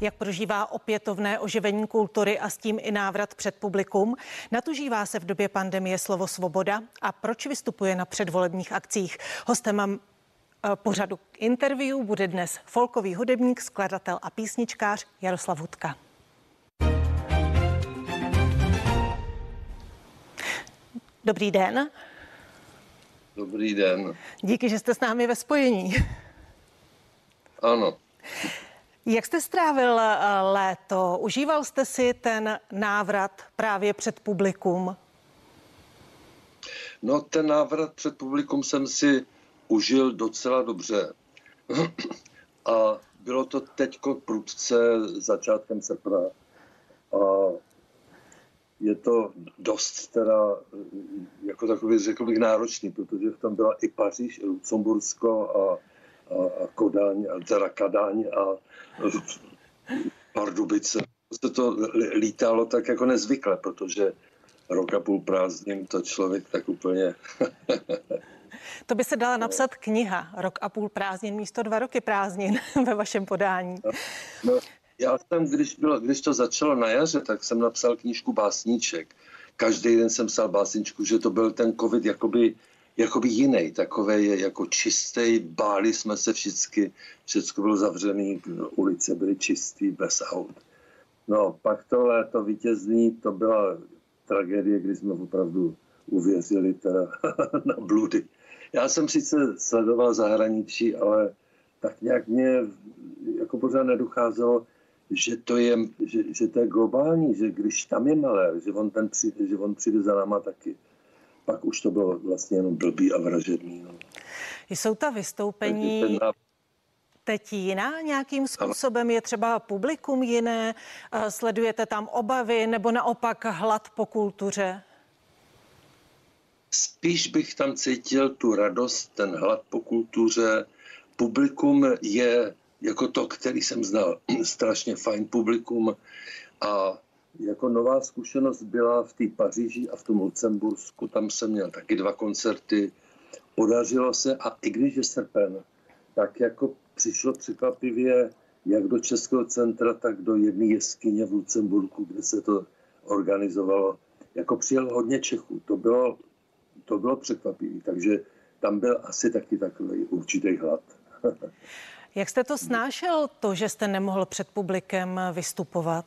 Jak prožívá opětovné oživení kultury a s tím i návrat před publikum? Natužívá se v době pandemie slovo svoboda a proč vystupuje na předvolebních akcích? Hostem eh, pořadu interview bude dnes folkový hudebník, skladatel a písničkář Jaroslav Hudka. Dobrý den. Dobrý den. Díky, že jste s námi ve spojení. Ano. Jak jste strávil eh, léto? Užíval jste si ten návrat právě před publikum? No, ten návrat před publikum jsem si užil docela dobře. A bylo to teďko prudce začátkem srpna. A je to dost teda jako takový, řekl bych, náročný, protože v tom byla i Paříž, i Lucembursko a, a, Kodaň, a teda Kadaň a Pardubice. Se to lítalo tak jako nezvykle, protože rok a půl prázdnin to člověk tak úplně... to by se dala napsat kniha Rok a půl prázdnin místo dva roky prázdnin ve vašem podání. No, no, já jsem, když, bylo, když to začalo na jaře, tak jsem napsal knížku básníček. Každý den jsem psal básničku, že to byl ten covid jakoby, jakoby jiný, takový jako čistý, báli jsme se všichni, všechno bylo zavřené, ulice byly čistý, bez aut. No, pak to léto vítězný, to byla tragédie, kdy jsme opravdu uvěřili teda na bludy. Já jsem sice sledoval zahraničí, ale tak nějak mě jako pořád nedocházelo, že to je, že, že to je globální, že když tam je malé, že on, ten přijde, že on přijde za náma taky. Pak už to bylo vlastně jenom blbý a vražedný. No. Jsou ta vystoupení teď jiná nějakým způsobem? Je třeba publikum jiné? Eh, sledujete tam obavy nebo naopak hlad po kultuře? Spíš bych tam cítil tu radost, ten hlad po kultuře. Publikum je jako to, který jsem znal, strašně fajn publikum a jako nová zkušenost byla v té Paříži a v tom Lucembursku, tam jsem měl taky dva koncerty, podařilo se a i když je srpen, tak jako přišlo překvapivě jak do Českého centra, tak do jedné jeskyně v Lucemburku, kde se to organizovalo. Jako přijel hodně Čechů, to bylo, to bylo překvapivé, takže tam byl asi taky takový určitý hlad. Jak jste to snášel, to, že jste nemohl před publikem vystupovat?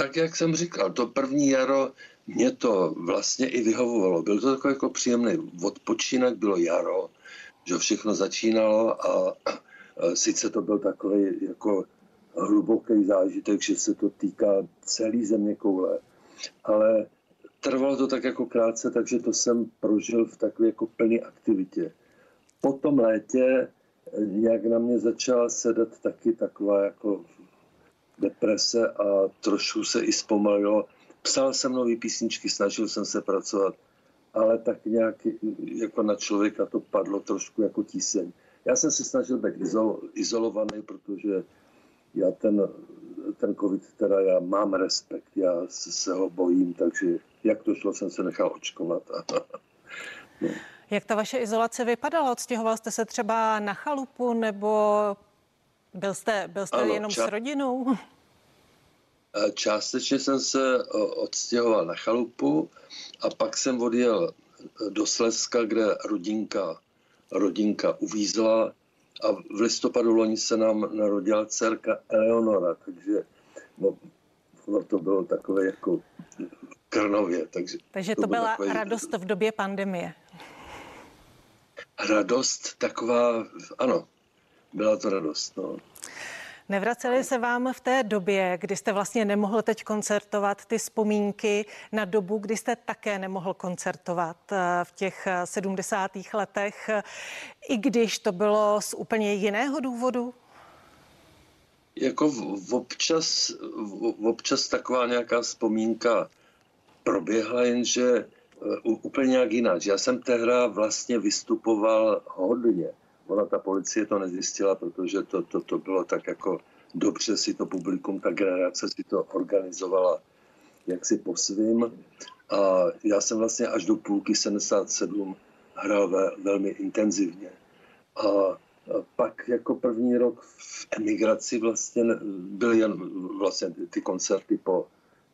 Tak, jak jsem říkal, to první jaro mě to vlastně i vyhovovalo. Byl to takový jako příjemný odpočinek, bylo jaro, že všechno začínalo a, a sice to byl takový jako hluboký zážitek, že se to týká celé země koule, ale trvalo to tak jako krátce, takže to jsem prožil v takové jako plné aktivitě. Po tom létě nějak na mě začala sedat taky taková jako deprese a trošku se i zpomalilo. Psal jsem nové písničky, snažil jsem se pracovat, ale tak nějak jako na člověka to padlo trošku jako tíseň. Já jsem se snažil být izol, izolovaný, protože já ten, ten covid, teda já mám respekt, já se, se ho bojím, takže jak to šlo, jsem se nechal očkovat. no. Jak ta vaše izolace vypadala? Odstěhoval jste se třeba na chalupu nebo byl jste, byl jste ano, jenom ča- s rodinou? Eh, částečně jsem se odstěhoval na chalupu a pak jsem odjel eh, do Slezska, kde rodinka, rodinka uvízla a v listopadu loni se nám narodila dcerka Eleonora, takže no, no to bylo takové jako Krnově. Takže, takže to, to byla takový... radost v době pandemie radost taková, ano, byla to radost. No. Nevraceli se vám v té době, kdy jste vlastně nemohl teď koncertovat, ty vzpomínky na dobu, kdy jste také nemohl koncertovat eh, v těch 70. Eh, letech, i když to bylo z úplně jiného důvodu? Jako v, občas, v, občas taková nějaká vzpomínka proběhla, jenže Eh, úplně nějak jinak. Já jsem tehda vlastně vystupoval hodně. Ona ta policie to nezjistila, protože to, to, to bylo tak jako dobře si to publikum, ta generace si to organizovala jaksi po svým. A já jsem vlastně až do půlky 77 hrál ve, velmi intenzivně. A pak jako první rok v emigraci vlastně byly jen vlastně ty koncerty po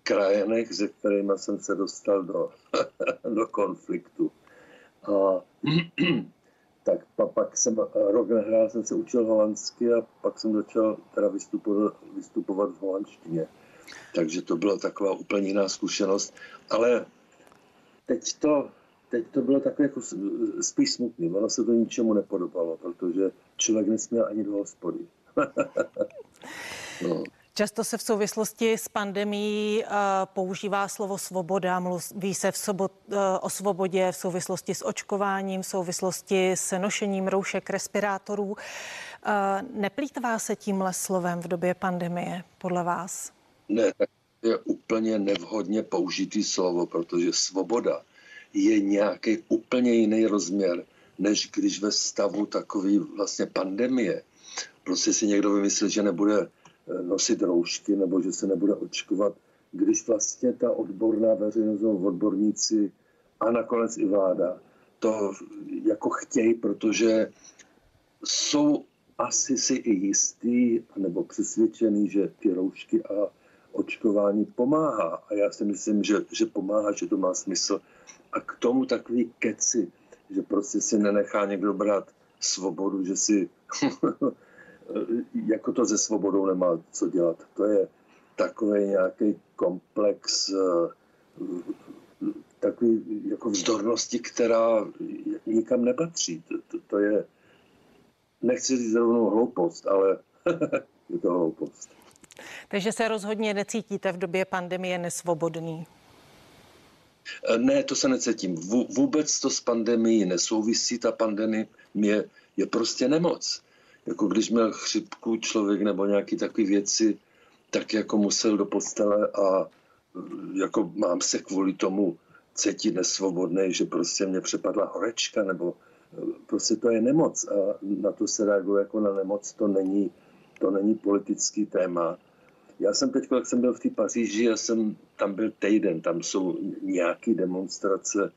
krajenech, ze kterými jsem se dostal do, do konfliktu. A, tak pa, pak jsem rok nehrál, jsem se učil holandsky a pak jsem začal teda vystupovat, vystupovat v holandštině. Takže to byla taková úplně jiná zkušenost. Ale teď to, teď to bylo takové jako spíš smutný. Ono se to ničemu nepodobalo, protože člověk nesměl ani do hospody. no. Často se v souvislosti s pandemí uh, používá slovo svoboda, mluví se v sobot, uh, o svobodě v souvislosti s očkováním, v souvislosti s nošením roušek, respirátorů. Uh, neplýtvá se tímhle slovem v době pandemie, podle vás? Ne, tak je úplně nevhodně použitý slovo, protože svoboda je nějaký úplně jiný rozměr, než když ve stavu takový vlastně pandemie prostě si někdo vymyslí, že nebude nosit roušky nebo že se nebude očkovat, když vlastně ta odborná veřejnost, odborníci a nakonec i vláda to jako chtějí, protože jsou asi si i jistý nebo přesvědčený, že ty roušky a očkování pomáhá. A já si myslím, že, že pomáhá, že to má smysl. A k tomu takový keci, že prostě si nenechá někdo brát svobodu, že si jako to se svobodou nemá co dělat. To je takový nějaký komplex eh, takový jako vzdornosti, která nikam nepatří. To, to, to je, nechci říct rovnou hloupost, ale je to hloupost. Takže se rozhodně necítíte v době pandemie nesvobodný? E, ne, to se necítím. Vůbec to s pandemií nesouvisí. Ta pandemie je, je prostě nemoc. Jako když měl chřipku člověk nebo nějaký takové věci, tak jako musel do postele a jako mám se kvůli tomu cítit nesvobodný, že prostě mě přepadla horečka, nebo prostě to je nemoc a na to se reaguje jako na nemoc, to není, to není politický téma. Já jsem teď, jak jsem byl v té Paříži, já jsem tam byl týden, tam jsou nějaké demonstrace,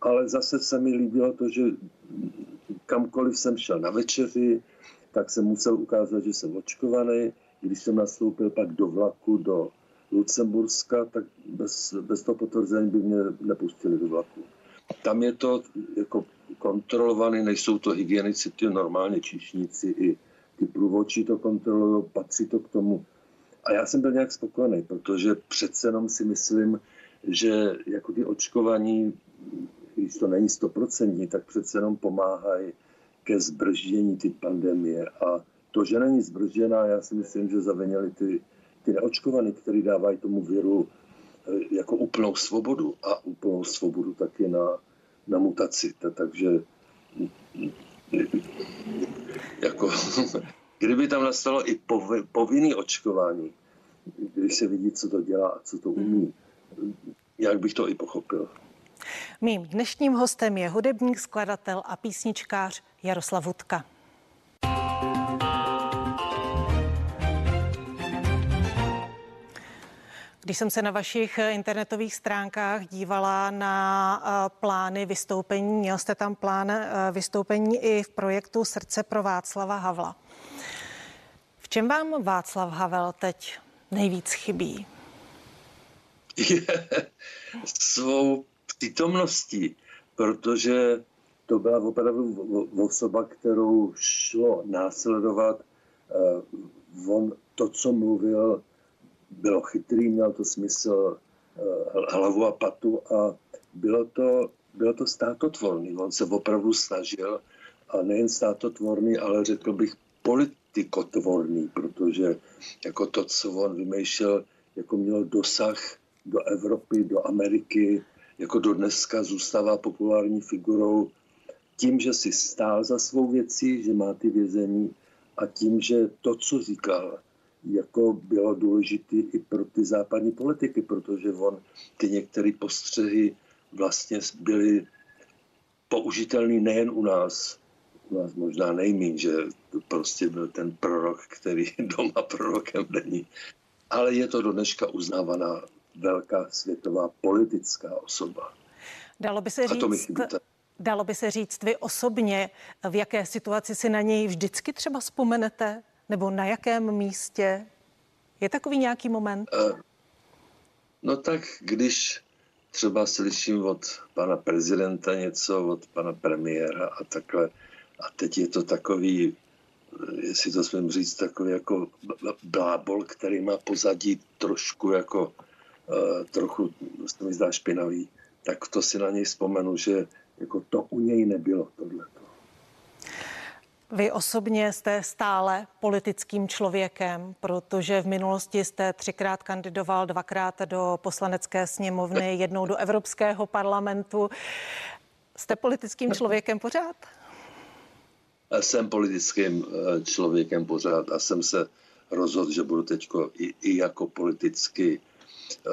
ale zase se mi líbilo to, že kamkoliv jsem šel na večeři, tak jsem musel ukázat, že jsem očkovaný. Když jsem nastoupil pak do vlaku do Lucemburska, tak bez, bez toho potvrzení by mě nepustili do vlaku. Tam je to jako kontrolovaný, nejsou to hygienici, ty normálně číšníci i ty průvodčí to kontrolují, patří to k tomu a já jsem byl nějak spokojený, protože přece jenom si myslím, že jako ty očkovaní, když to není stoprocentní, tak přece jenom pomáhají ke zbrždění ty pandemie. A to, že není zbržděná, já si myslím, že zavinili ty, ty neočkovaní, který dávají tomu viru eh, jako úplnou svobodu a úplnou svobodu taky na, na mutaci. Takže jako Kdyby tam nastalo i povinný očkování, když se vidí, co to dělá a co to umí, jak bych to i pochopil. Mým dnešním hostem je hudebník, skladatel a písničkář Jaroslav Vudka. Když jsem se na vašich internetových stránkách dívala na eh, plány vystoupení, měl jste tam plán eh, vystoupení i v projektu Srdce pro Václava Havla čem vám Václav Havel teď nejvíc chybí? Je svou přítomností, protože to byla opravdu osoba, kterou šlo následovat. Eh, on to, co mluvil, bylo chytrý, měl to smysl eh, hlavu a patu a bylo to, bylo to státotvorný. On se opravdu snažil a nejen státotvorný, ale řekl bych politikotvorný, protože jako to, co on vymýšlel, jako měl dosah do Evropy, do Ameriky, jako do dneska zůstává populární figurou tím, že si stál za svou věcí, že má ty vězení a tím, že to, co říkal, jako bylo důležité i pro ty západní politiky, protože on ty některé postřehy vlastně byly použitelné nejen u nás, nás možná nejmín, že to prostě byl ten prorok, který doma prorokem není. Ale je to do dneška uznávaná velká světová politická osoba. Dalo by se říct, Dalo by se říct, vy osobně, v jaké situaci si na něj vždycky třeba vzpomenete? Nebo na jakém místě? Je takový nějaký moment? Uh, no tak, když třeba slyším od pana prezidenta něco, od pana premiéra a takhle, a teď je to takový, jestli to smím říct, takový jako blábol, který má pozadí trošku jako, uh, trochu, se mi zdá špinavý, tak to si na něj vzpomenu, že jako to u něj nebylo tohle. Vy osobně jste stále politickým člověkem, protože v minulosti jste třikrát kandidoval, dvakrát do poslanecké sněmovny, jednou do Evropského parlamentu. Jste politickým člověkem pořád? Jsem politickým eh, člověkem pořád a jsem se rozhodl, že budu teď i, i jako politicky uh,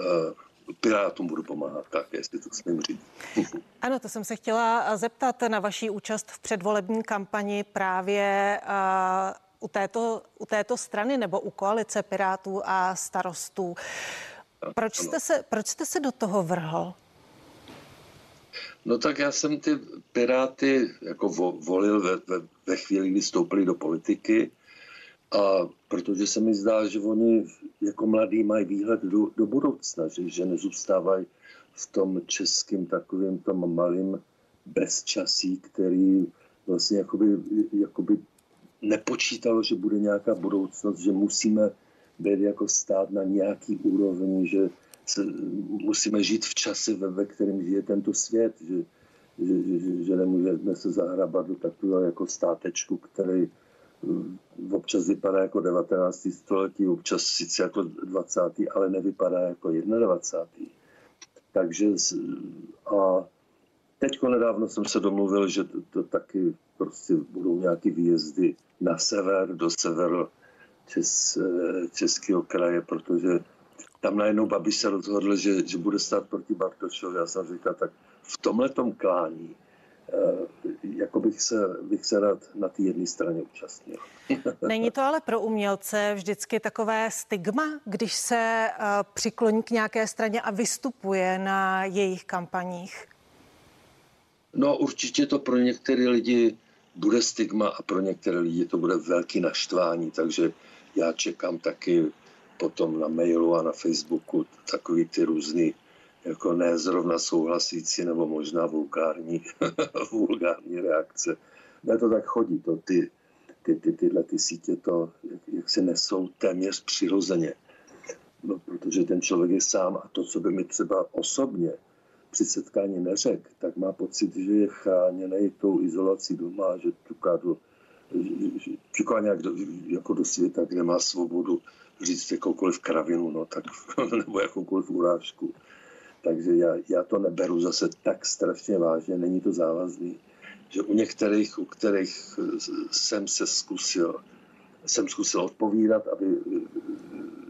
Pirátům budu pomáhat, tak jestli to smím říct. Ano, to jsem se chtěla zeptat na vaší účast v předvolební kampani právě uh, u, této, u této strany nebo u koalice Pirátů a starostů. Proč jste, se, proč jste se do toho vrhl? No tak já jsem ty Piráty jako volil ve, ve, ve chvíli, kdy vstoupili do politiky a protože se mi zdá, že oni jako mladí mají výhled do, do budoucna, že, že nezůstávají v tom českým takovým tom malým bezčasí, který vlastně jakoby, jakoby nepočítalo, že bude nějaká budoucnost, že musíme být jako stát na nějaký úrovni, že se, musíme žít v čase, ve, ve kterém žije tento svět, že, že, že, že nemůžeme se zahrabat do takového jako státečku, který občas vypadá jako 19. století, občas sice jako 20., ale nevypadá jako 21. Takže a teďko nedávno jsem se domluvil, že to, to taky prostě budou nějaký výjezdy na sever, do severu Čes, Českého kraje, protože tam najednou Babiš se rozhodl, že, že bude stát proti Bartošovi. Já jsem říkal, tak v tomhle klání Eh, jako bych se, bych se rád na té jedné straně účastnil. Není to ale pro umělce vždycky takové stigma, když se uh, přikloní k nějaké straně a vystupuje na jejich kampaních? No určitě to pro některé lidi bude stigma a pro některé lidi to bude velký naštvání, takže já čekám taky potom na mailu a na Facebooku takový ty různý jako ne zrovna souhlasící nebo možná vulgární, vulgární reakce. Ne, to tak chodí, to ty, ty, ty, tyhle ty sítě to jak, jak se nesou téměř přirozeně. No, protože ten člověk je sám a to, co by mi třeba osobně při setkání neřekl, tak má pocit, že je chráněný tou izolací doma, že tuká do, že, nějak do, jako do světa, kde má svobodu říct jakoukoliv kravinu, no, tak, nebo jakoukoliv urážku. Takže já, já to neberu zase tak strašně vážně, není to závazný. Že u některých, u kterých jsem se zkusil, jsem zkusil odpovídat, aby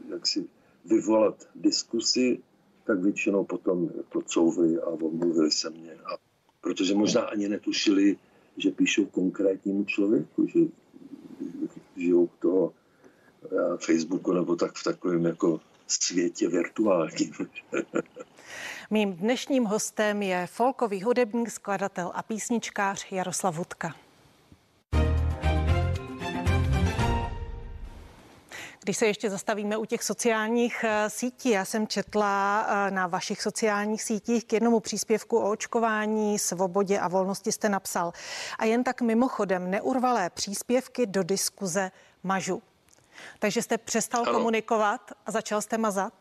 jak si vyvolat diskusi, tak většinou potom to couvli a omluvili se mě. A protože možná ani netušili, že píšou konkrétnímu člověku, že žijou toho Facebooku nebo tak v takovém jako světě virtuálním. Mým dnešním hostem je folkový hudebník, skladatel a písničkář Jaroslav Vudka. Když se ještě zastavíme u těch sociálních eh, sítí, já jsem četla eh, na vašich sociálních sítích k jednomu příspěvku o očkování, svobodě a volnosti jste napsal. A jen tak mimochodem neurvalé příspěvky do diskuze mažu. Takže jste přestal ano. komunikovat a začal jste mazat?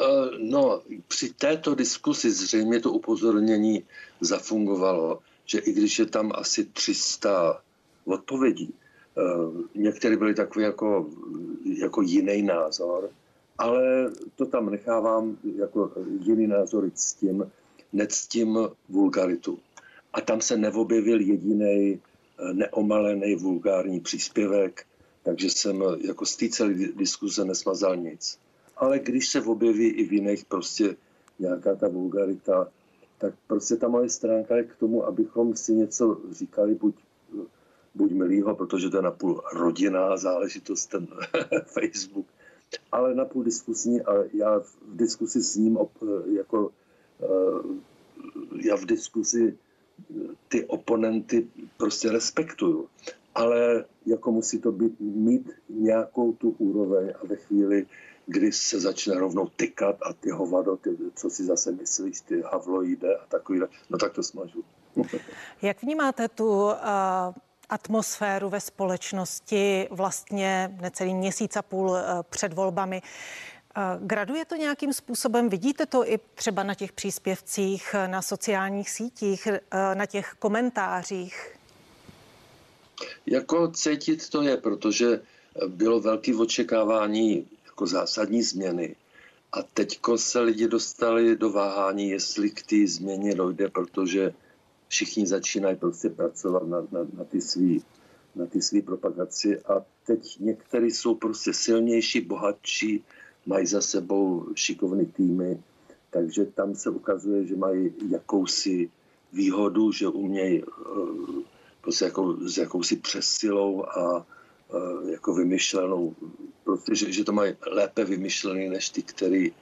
Eh, no, při této diskusi zřejmě to upozornění zafungovalo, že i když je tam asi 300 odpovědí, eh, některé byly takové jako, jako jiný názor, ale to tam nechávám jako jiný názor ctím, nectím vulgaritu. A tam se neobjevil jediný eh, neomalený vulgární příspěvek, takže jsem jako z té celé diskuze nesmazal nic ale když se objeví i v jiných prostě nějaká ta vulgarita, tak prostě ta moje stránka je k tomu, abychom si něco říkali, buď, buď milýho, protože to je napůl rodinná záležitost, ten Facebook, ale napůl diskusní a já v diskusi s ním op, jako uh, já v diskuzi ty oponenty prostě respektuju. Ale jako musí to být, mít nějakou tu úroveň a ve chvíli, kdy se začne rovnou tykat a ty hovado, ty, co si zase myslíš, ty havloide a takový, no tak to smažu. Jak vnímáte tu uh, atmosféru ve společnosti vlastně necelý měsíc a půl uh, před volbami? Uh, graduje to nějakým způsobem? Vidíte to i třeba na těch příspěvcích, na sociálních sítích, na těch komentářích? Jako cítit to je, protože bylo velké očekávání jako zásadní změny. A teďko se lidi dostali do váhání, jestli k té změně dojde, protože všichni začínají prostě pracovat na, na, na ty svý na ty svý propagaci a teď někteří jsou prostě silnější, bohatší, mají za sebou šikovný týmy, takže tam se ukazuje, že mají jakousi výhodu, že umějí uh, prostě jako, s jakousi přesilou a uh, jako vymyšlenou, prostě, že, že to mají lépe vymyšlený než ty, který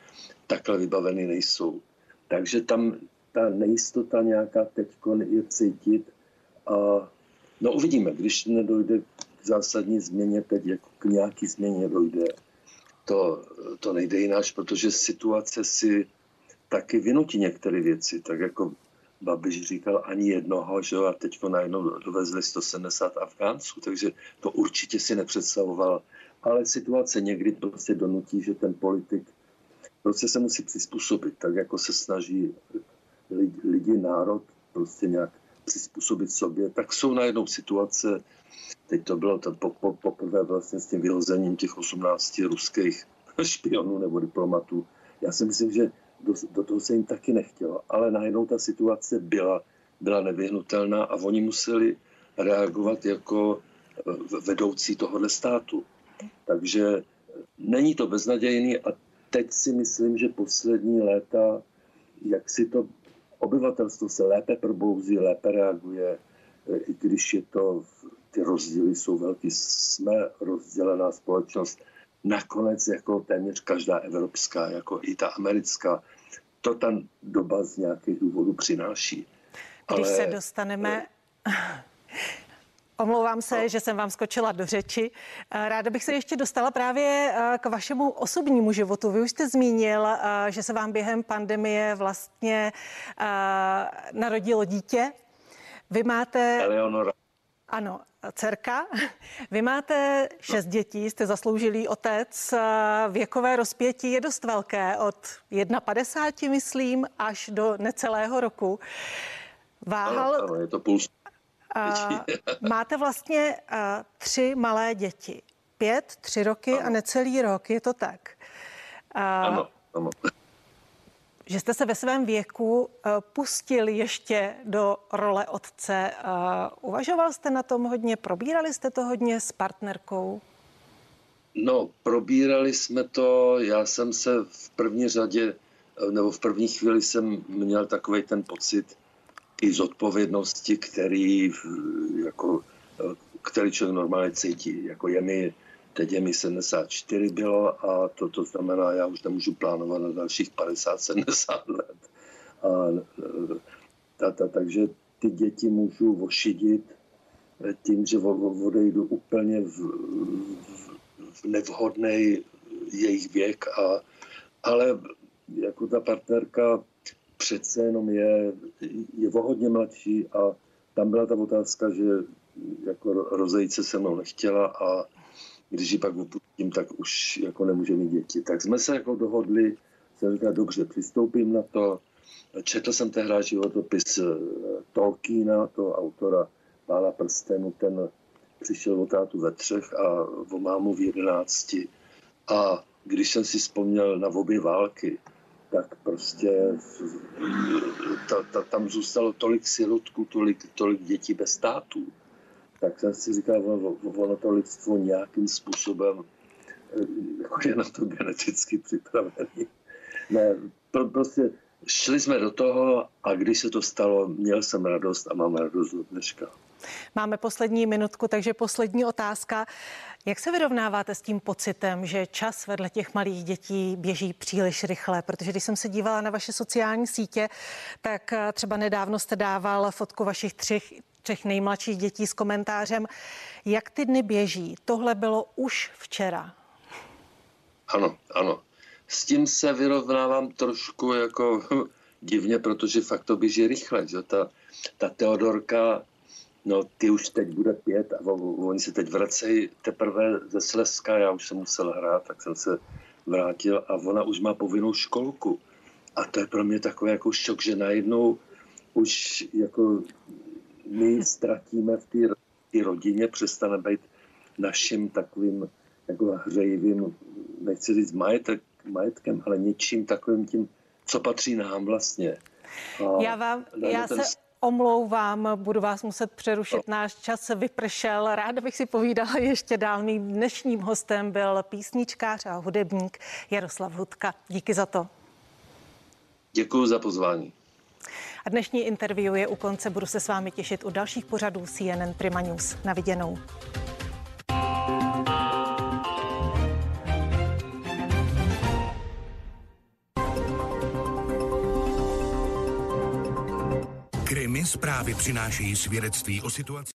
takhle vybavený nejsou. Takže tam ta nejistota nějaká teď je cítit. A, no uvidíme, když nedojde k zásadní změně, teď jako k nějaký změně dojde, to, to nejde jináč, protože situace si taky vynutí některé věci, tak jako Babiš říkal ani jednoho, že a teď najednou dovezli 170 Afgánců, takže to určitě si nepředstavoval. Ale situace někdy prostě donutí, že ten politik prostě se musí přizpůsobit, tak jako se snaží lidi, lidi národ prostě nějak přizpůsobit sobě, tak jsou najednou situace, teď to bylo to po, poprvé vlastně s tím vyhozením těch 18 ruských špionů nebo diplomatů. Já si myslím, že do, do toho se jim taky nechtělo, ale najednou ta situace byla, byla nevyhnutelná a oni museli reagovat jako eh, vedoucí tohohle státu. Takže není to beznadějný a teď si myslím, že poslední léta, jak si to obyvatelstvo se lépe probouzí, lépe reaguje, i když je to, ty rozdíly jsou velký, jsme rozdělená společnost, nakonec jako téměř každá evropská, jako i ta americká, to ta doba z nějakých důvodů přináší. Když Ale, se dostaneme... Omlouvám se, no. že jsem vám skočila do řeči. Eh, ráda bych se ještě dostala právě eh, k vašemu osobnímu životu. Vy už jste zmínil, eh, že se vám během pandemie vlastně narodilo dítě. Vy máte... Eleonora. Ano, dcerka. Vy máte šest no. dětí, jste zasloužilý otec. Věkové rozpětí je dost velké, od 1,50, myslím, až do necelého roku. Váhal... Ano, ano, je to půl máte vlastně uh, tři malé děti. Pět, tři roky ano. a necelý rok, je to tak? Uh, ano, ano. Že jste se ve svém věku uh, pustil ještě do role otce. Uh, uvažoval jste na tom hodně? Probírali jste to hodně s partnerkou? No, probírali jsme to. Já jsem se v první řadě, nebo v první chvíli jsem měl takový ten pocit, i zodpovědnosti, který, jako, který člověk normálně cítí. Jako je mi, teď je mi 74 bylo a to, to znamená, já už nemůžu plánovat na dalších 50-70 let. A, ta, ta, takže ty děti můžu vošidit tím, že odejdu úplně v, v, nevhodný jejich věk, a, ale jako ta partnerka přece jenom je, je o hodně mladší a tam byla ta otázka, že jako rozejce se mnou nechtěla a když ji pak opustím, tak už jako nemůže mít děti. Tak jsme se jako dohodli, jsem říkal, dobře, přistoupím na to. Četl jsem tehdy životopis eh, Tolkiena, toho autora Pála prstenu, ten přišel o tátu ve třech a o mámu v jedenácti. A když jsem si vzpomněl na obě války, tak prostě ta, ta, tam zůstalo tolik sirotků, tolik, tolik dětí bez států. Tak jsem si říkal, ono to lidstvo nějakým způsobem jako je na to geneticky připravený. Ne, pro, prostě šli jsme do toho a když se to stalo, měl jsem radost a mám radost do dneška. Máme poslední minutku, takže poslední otázka. Jak se vyrovnáváte s tím pocitem, že čas vedle těch malých dětí běží příliš rychle? Protože když jsem se dívala na vaše sociální sítě, tak eh, třeba nedávno jste dával fotku vašich třech, třech nejmladších dětí s komentářem, jak ty dny běží. Tohle bylo už včera. Ano, ano. S tím se vyrovnávám trošku jako divně, protože fakt to běží rychle. Že? Ta, ta Teodorka No, ty už teď bude pět a oni se teď vracejí teprve ze Slezska, já už jsem musel hrát, tak jsem se vrátil a ona už má povinnou školku. A to je pro mě takový jako šok, že najednou už jako my ztratíme v té rodině, přestane být naším takovým jako hřejivým, nechci říct majetek, majetkem, ale něčím takovým tím, co patří nám vlastně. A já vám, já ten... se omlouvám, budu vás muset přerušit. Náš čas vypršel. Ráda bych si povídala ještě dál. Mým dnešním hostem byl písničkář a hudebník Jaroslav Hudka. Díky za to. Děkuji za pozvání. A dnešní interview je u konce. Budu se s vámi těšit u dalších pořadů CNN Prima News. Na viděnou. Krimi zprávy přinášejí svědectví o situaci.